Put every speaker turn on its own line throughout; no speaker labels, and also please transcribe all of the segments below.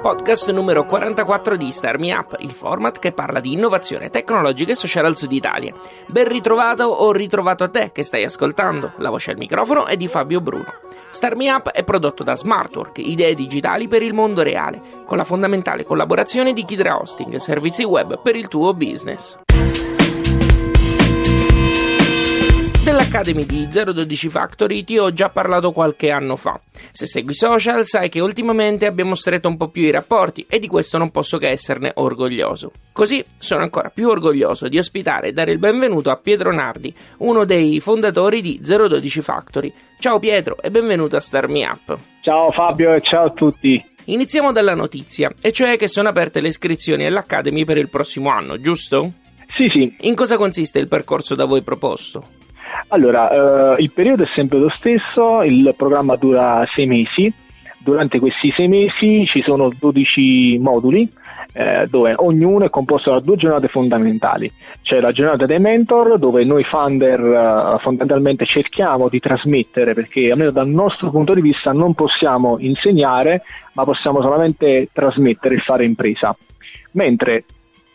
Podcast numero 44 di Star Me Up, il format che parla di innovazione tecnologica e sociale al sud Italia. Ben ritrovato o ritrovato a te che stai ascoltando. La voce al microfono è di Fabio Bruno. Star Me Up è prodotto da Smartwork, idee digitali per il mondo reale, con la fondamentale collaborazione di Kidra Hosting, servizi web per il tuo business. Dell'Academy di 012 Factory ti ho già parlato qualche anno fa. Se segui social sai che ultimamente abbiamo stretto un po' più i rapporti e di questo non posso che esserne orgoglioso. Così sono ancora più orgoglioso di ospitare e dare il benvenuto a Pietro Nardi, uno dei fondatori di 012 Factory. Ciao Pietro e benvenuto a Star Me Up.
Ciao Fabio e ciao a tutti.
Iniziamo dalla notizia, e cioè che sono aperte le iscrizioni all'Academy per il prossimo anno, giusto?
Sì, sì.
In cosa consiste il percorso da voi proposto?
Allora, eh, il periodo è sempre lo stesso, il programma dura sei mesi. Durante questi sei mesi ci sono 12 moduli eh, dove ognuno è composto da due giornate fondamentali. C'è la giornata dei mentor dove noi founder eh, fondamentalmente cerchiamo di trasmettere perché almeno dal nostro punto di vista non possiamo insegnare ma possiamo solamente trasmettere e fare impresa. Mentre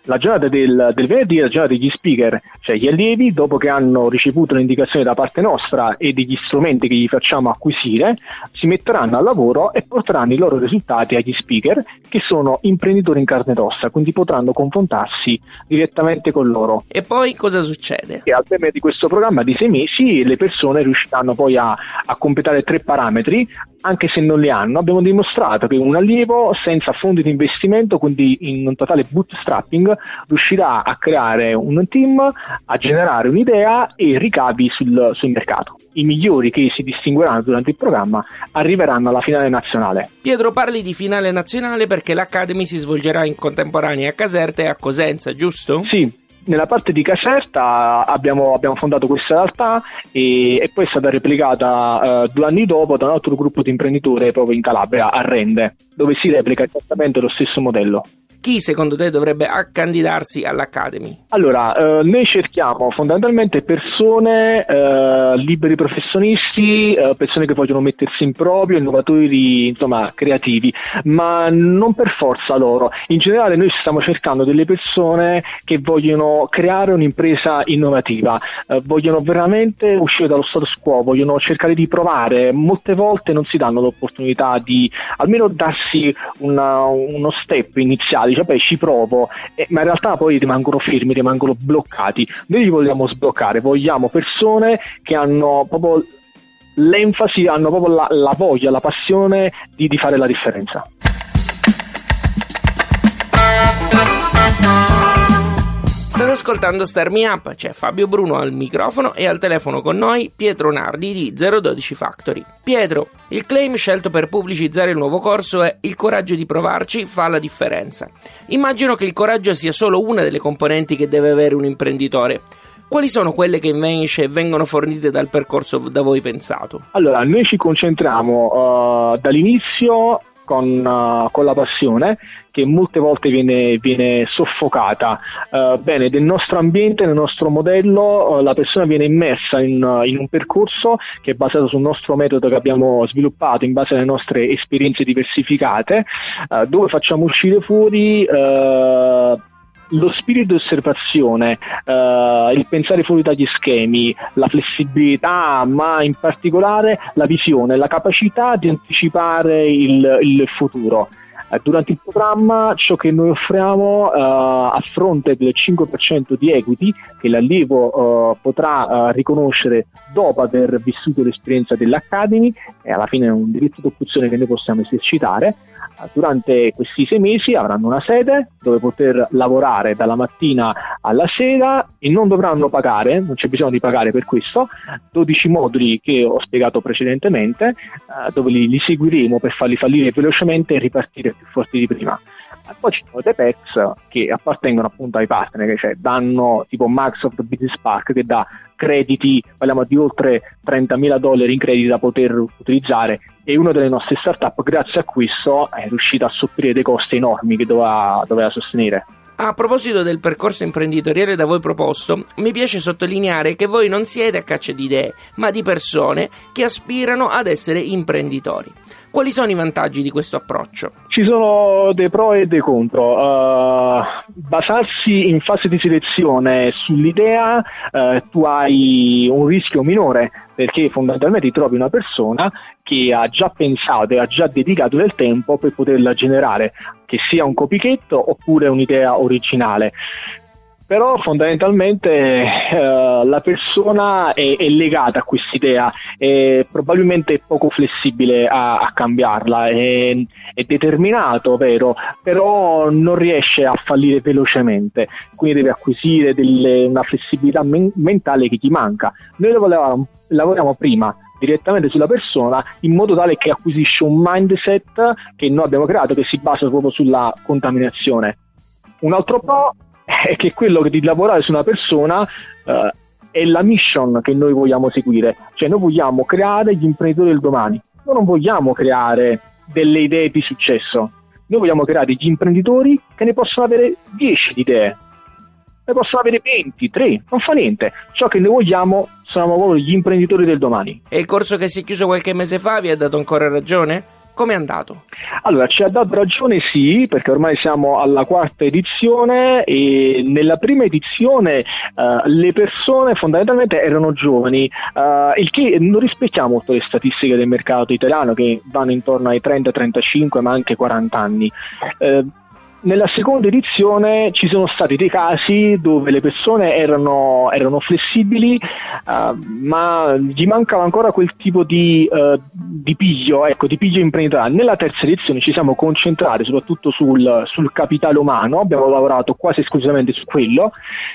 la giornata del, del, venerdì è la giornata degli speaker, cioè gli allievi, dopo che hanno ricevuto un'indicazione da parte nostra e degli strumenti che gli facciamo acquisire, si metteranno al lavoro e porteranno i loro risultati agli speaker, che sono imprenditori in carne ed ossa, quindi potranno confrontarsi direttamente con loro.
E poi cosa succede?
E al termine di questo programma di sei mesi le persone riusciranno poi a, a completare tre parametri, anche se non li hanno. Abbiamo dimostrato che un allievo senza fondi di investimento, quindi in un totale bootstrapping, riuscirà a creare un team, a generare un'idea e ricavi sul, sul mercato. I migliori che si distingueranno durante il programma arriveranno alla finale nazionale.
Pietro parli di finale nazionale perché l'Academy si svolgerà in contemporanea a Caserta e a Cosenza, giusto?
Sì, nella parte di Caserta abbiamo, abbiamo fondato questa realtà e, e, poi è stata replicata eh, due anni dopo da un altro gruppo di imprenditori proprio in Calabria, a Rende, dove si replica esattamente lo stesso modello.
Chi secondo te dovrebbe accandidarsi all'Academy?
Allora, eh, noi cerchiamo fondamentalmente persone eh, liberi professionisti, eh, persone che vogliono mettersi in proprio, innovatori, insomma, creativi, ma non per forza loro. In generale noi stiamo cercando delle persone che vogliono creare un'impresa innovativa, eh, vogliono veramente uscire dallo status quo, vogliono cercare di provare. Molte volte non si danno l'opportunità di almeno darsi una, uno step iniziale dice beh ci provo, eh, ma in realtà poi rimangono fermi, rimangono bloccati. Noi li vogliamo sbloccare, vogliamo persone che hanno proprio l'enfasi, hanno proprio la, la voglia, la passione di, di fare la differenza.
State ascoltando Star Me Up, c'è Fabio Bruno al microfono e al telefono con noi Pietro Nardi di 012 Factory. Pietro, il claim scelto per pubblicizzare il nuovo corso è Il coraggio di provarci fa la differenza. Immagino che il coraggio sia solo una delle componenti che deve avere un imprenditore. Quali sono quelle che invece vengono fornite dal percorso da voi pensato?
Allora, noi ci concentriamo uh, dall'inizio con, uh, con la passione che molte volte viene, viene soffocata. Uh, bene, del nostro ambiente, nel nostro modello, uh, la persona viene immersa in, uh, in, un percorso che è basato sul nostro metodo che abbiamo sviluppato in base alle nostre esperienze diversificate, dove facciamo uscire fuori lo spirito di osservazione, uh, il pensare fuori dagli schemi, la flessibilità, ma in particolare la visione, la capacità di anticipare il, il futuro. Uh, durante il programma ciò che noi offriamo uh, a fronte del 5% di equity che l'allievo potrà riconoscere dopo aver vissuto l'esperienza dell'Academy e alla fine è un diritto d'opzione che noi possiamo esercitare durante questi sei mesi avranno una sede dove poter lavorare dalla mattina alla sera e non dovranno pagare, non c'è bisogno di pagare per questo, 12 moduli che ho spiegato precedentemente, eh, dove li, li seguiremo per farli fallire velocemente e ripartire più forti di prima. Poi ci sono dei PEX che appartengono appunto ai partner, cioè danno tipo Microsoft Business Park che dà crediti, parliamo di oltre 30.000 dollari in crediti da poter utilizzare e una delle nostre startup grazie a questo è riuscita a sopperire dei costi enormi che doveva, doveva sostenere.
A proposito del percorso imprenditoriale da voi proposto, mi piace sottolineare che voi non siete a caccia di idee, ma di persone che aspirano ad essere imprenditori. Quali sono i vantaggi di questo approccio?
Ci sono dei pro e dei contro. Uh, basarsi in fase di selezione sull'idea, uh, tu hai un rischio minore perché fondamentalmente trovi una persona che ha già pensato e ha già dedicato del tempo per poterla generare, che sia un copycat oppure un'idea originale però fondamentalmente eh, la persona è, è legata a quest'idea e probabilmente è poco flessibile a, a cambiarla, è, è, determinato, vero, però non riesce a fallire velocemente, quindi deve acquisire delle, una flessibilità men- mentale che ti manca. Noi lavoriamo, lavoriamo prima direttamente sulla persona in modo tale che acquisisce un mindset che noi abbiamo creato che si basa proprio sulla contaminazione. Un altro pro è che quello di lavorare su una persona uh, è la mission che noi vogliamo seguire, cioè noi vogliamo creare gli imprenditori del domani, noi non vogliamo creare delle idee di successo, noi vogliamo creare gli imprenditori che ne possono avere 10 di idee, ne possono avere 20, 3, non fa niente, ciò che noi vogliamo sono proprio gli imprenditori del domani.
E il corso che si è chiuso qualche mese fa vi ha dato ancora ragione? Come è andato?
Allora, ci ha dato ragione sì, perché ormai siamo alla quarta edizione e nella prima edizione uh, le persone fondamentalmente erano giovani, uh, il che non rispecchia molto le statistiche del mercato italiano che vanno intorno ai 30, 35 ma anche 40 anni. Uh, nella seconda edizione ci sono stati dei casi dove le persone erano, erano flessibili, uh, ma gli mancava ancora quel tipo di, uh, di piglio, ecco, di piglio imprenditoriale. Nella terza edizione ci siamo concentrati soprattutto sul, sul, capitale umano, abbiamo lavorato quasi esclusivamente su quello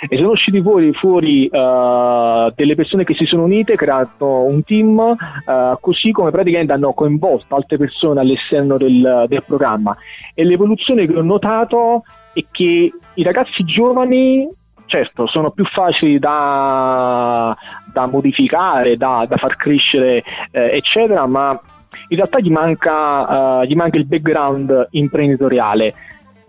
e sono usciti fuori, fuori uh, delle persone che si sono unite, creato un team, così come praticamente hanno coinvolto altre persone all'esterno del, del programma. E l'evoluzione che ho notato notato è che i ragazzi giovani certo sono più facili da, da modificare, da, da, far crescere, eh, eccetera, ma in realtà gli manca, uh, gli manca il background imprenditoriale.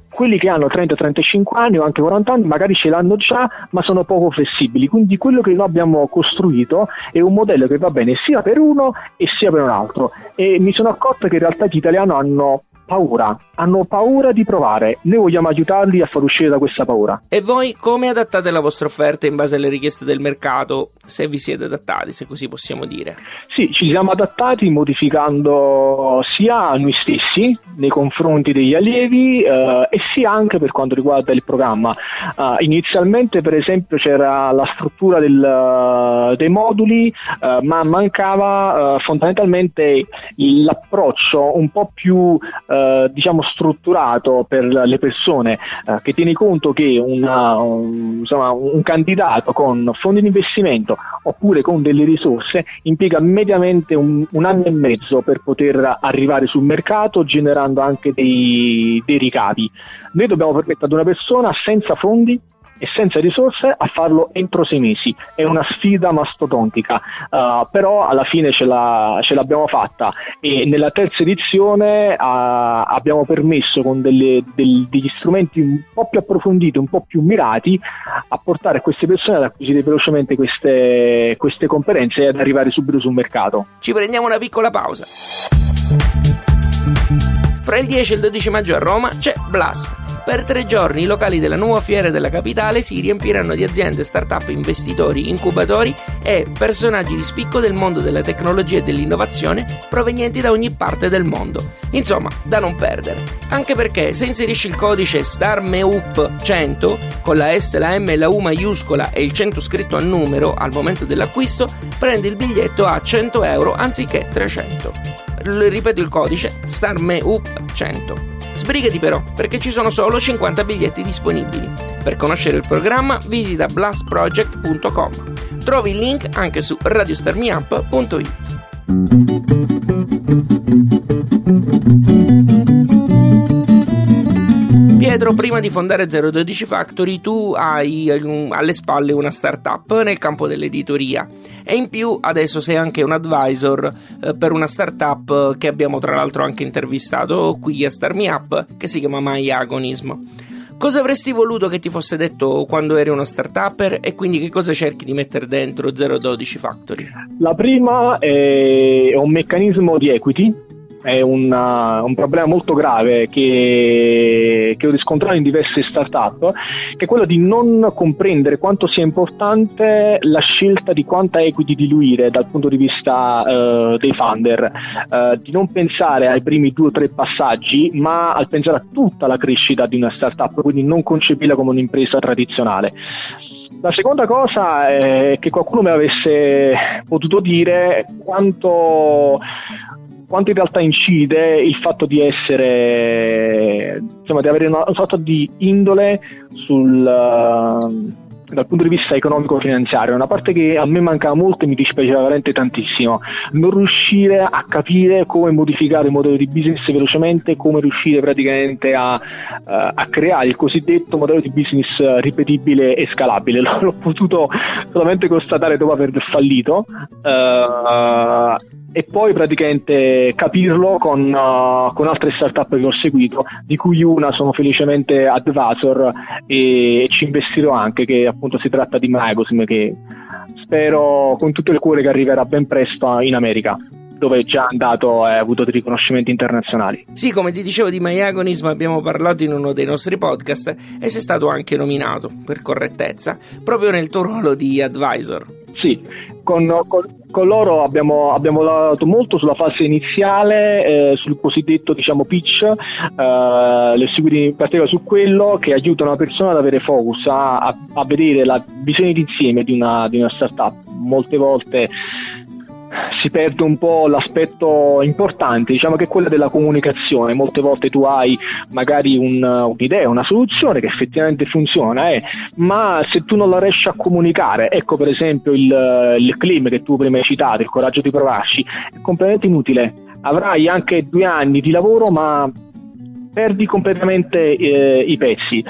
Quelli che hanno 30-35 anni o anche 40 anni magari ce l'hanno già, ma sono poco flessibili. Quindi quello che noi abbiamo costruito è un modello che va bene sia per uno e sia per un altro. E mi sono accorto che in realtà gli italiani hanno paura, hanno paura di provare. Noi vogliamo aiutarli a far uscire da questa paura.
E voi come adattate la vostra offerta in base alle richieste del mercato, se vi siete adattati, se così possiamo dire?
Sì, ci siamo adattati modificando sia noi stessi nei confronti degli allievi eh, e sia anche per quanto riguarda il programma. Uh, inizialmente, per esempio, c'era la struttura del, dei moduli, uh, ma mancava uh, fondamentalmente l'approccio un po' più eh, diciamo strutturato per le persone, eh, che tieni conto che una, un, insomma, un candidato con fondi di investimento oppure con delle risorse impiega mediamente un, un, anno e mezzo per poter arrivare sul mercato generando anche dei, dei ricavi. Noi dobbiamo permettere ad una persona senza fondi e senza risorse a farlo entro sei mesi. È una sfida mastodontica, uh, però alla fine ce, la, ce, l'abbiamo fatta e nella terza edizione uh, abbiamo permesso con delle, del, degli strumenti un po' più approfonditi, un po' più mirati, a portare queste persone ad acquisire velocemente queste, queste competenze e ad arrivare subito sul mercato.
Ci prendiamo una piccola pausa. Fra il 10 e il 12 maggio a Roma c'è Blast per tre giorni i locali della nuova fiera della capitale si riempiranno di aziende, start-up, investitori, incubatori e personaggi di spicco del mondo della tecnologia e dell'innovazione provenienti da ogni parte del mondo. Insomma, da non perdere. Anche perché se inserisci il codice STARMEUP100 con la S, la M e la U maiuscola e il 100 scritto a numero al momento dell'acquisto, prendi il biglietto a 100 euro anziché 300. Ripeto il codice STARMEUP100. Sbrigati però, perché ci sono solo 50 biglietti disponibili. Per conoscere il programma visita blastproject.com. Trovi il link anche su radiostarmiup.it. Pietro, prima di fondare 012 Factory tu hai alle spalle una startup nel campo dell'editoria e in più adesso sei anche un advisor eh, per una startup che abbiamo tra l'altro anche intervistato qui a Star Me Up che si chiama My Agonism. Cosa avresti voluto che ti fosse detto quando eri uno startupper e quindi che cosa cerchi di mettere dentro 012 Factory?
La prima è un meccanismo di equity è una, un problema molto grave che, che, ho riscontrato in diverse start-up, che è quello di non comprendere quanto sia importante la scelta di quanta equity diluire dal punto di vista uh, dei funder, uh, di non pensare ai primi due o tre passaggi, ma al pensare a tutta la crescita di una start-up, quindi non concepirla come un'impresa tradizionale. La seconda cosa è che qualcuno mi avesse potuto dire quanto quanto in realtà incide il fatto di essere, insomma, di avere una sorta di indole sul, uh, dal punto di vista economico-finanziario, una parte che a me mancava molto e mi dispiaceva veramente tantissimo, non riuscire a capire come modificare il modello di business velocemente, come riuscire praticamente a, uh, a creare il cosiddetto modello di business ripetibile e scalabile. L'ho potuto solamente constatare dopo aver fallito. Uh, e poi praticamente capirlo con, uh, con, altre startup che ho seguito, di cui una sono felicemente advisor e, e ci investirò anche, che appunto si tratta di Magosm, che spero con tutto il cuore che arriverà ben presto in America dove è già andato e ha avuto dei riconoscimenti internazionali.
Sì, come ti dicevo di Myagonism abbiamo parlato in uno dei nostri podcast e sei stato anche nominato, per correttezza, proprio nel tuo ruolo di advisor.
Sì, con, con, con loro abbiamo, abbiamo, lavorato molto sulla fase iniziale, eh, sul cosiddetto diciamo, pitch, eh, le seguite in particolare su quello che aiuta una persona ad avere focus, a, a, a vedere la visione d'insieme di una, di una startup. Molte volte si perde un po' l'aspetto importante, diciamo che è quello della comunicazione. Molte volte tu hai magari un, un'idea, una soluzione che effettivamente funziona, eh, ma se tu non la riesci a comunicare, ecco per esempio il, il claim che tu prima hai citato, il coraggio di provarci, è completamente inutile. Avrai anche due anni di lavoro, ma perdi completamente eh, i pezzi.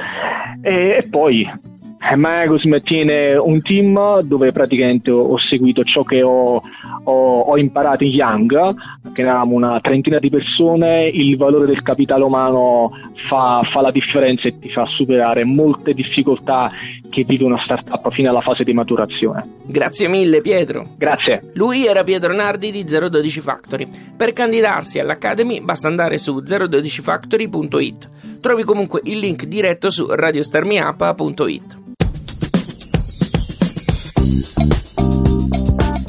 E, e poi Magosm tiene un team dove praticamente ho seguito ciò che ho, ho, ho, imparato in Young, che eravamo una trentina di persone, il valore del capitale umano fa, fa la differenza e ti fa superare molte difficoltà che vive una startup fino alla fase di maturazione.
Grazie mille Pietro.
Grazie.
Lui era Pietro Nardi di 012 Factory. Per candidarsi all'Academy basta andare su 012factory.it. Trovi comunque il link diretto su radiostarmiapa.it.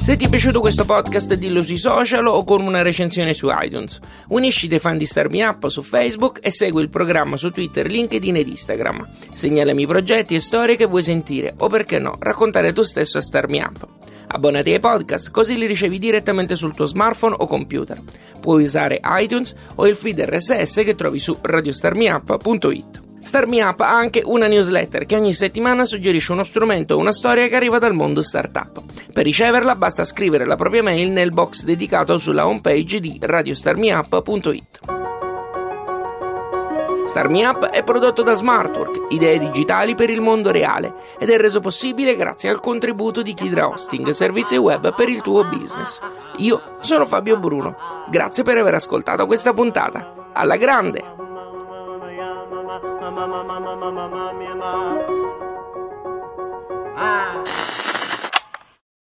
Se ti è piaciuto questo podcast dillo sui social o con una recensione su iTunes. Unisci dei fan di Star Me Up su Facebook e segui il programma su Twitter, LinkedIn ed Instagram. Segnalami progetti e storie che vuoi sentire o perché no, raccontare tu stesso a Star Me Up. Abbonati ai podcast così li ricevi direttamente sul tuo smartphone o computer. Puoi usare iTunes o il feed RSS che trovi su radiostarmiup.it. Star Me Up ha anche una newsletter che ogni settimana suggerisce uno strumento o una storia che arriva dal mondo startup. Per riceverla basta scrivere la propria mail nel box dedicato sulla homepage di radiostarmiup.it. Star Up è prodotto da Smartwork, idee digitali per il mondo reale, ed è reso possibile grazie al contributo di Kidra Hosting, servizi web per il tuo business. Io sono Fabio Bruno, grazie per aver ascoltato questa puntata. Alla grande! mama mama mama mama mama mama ah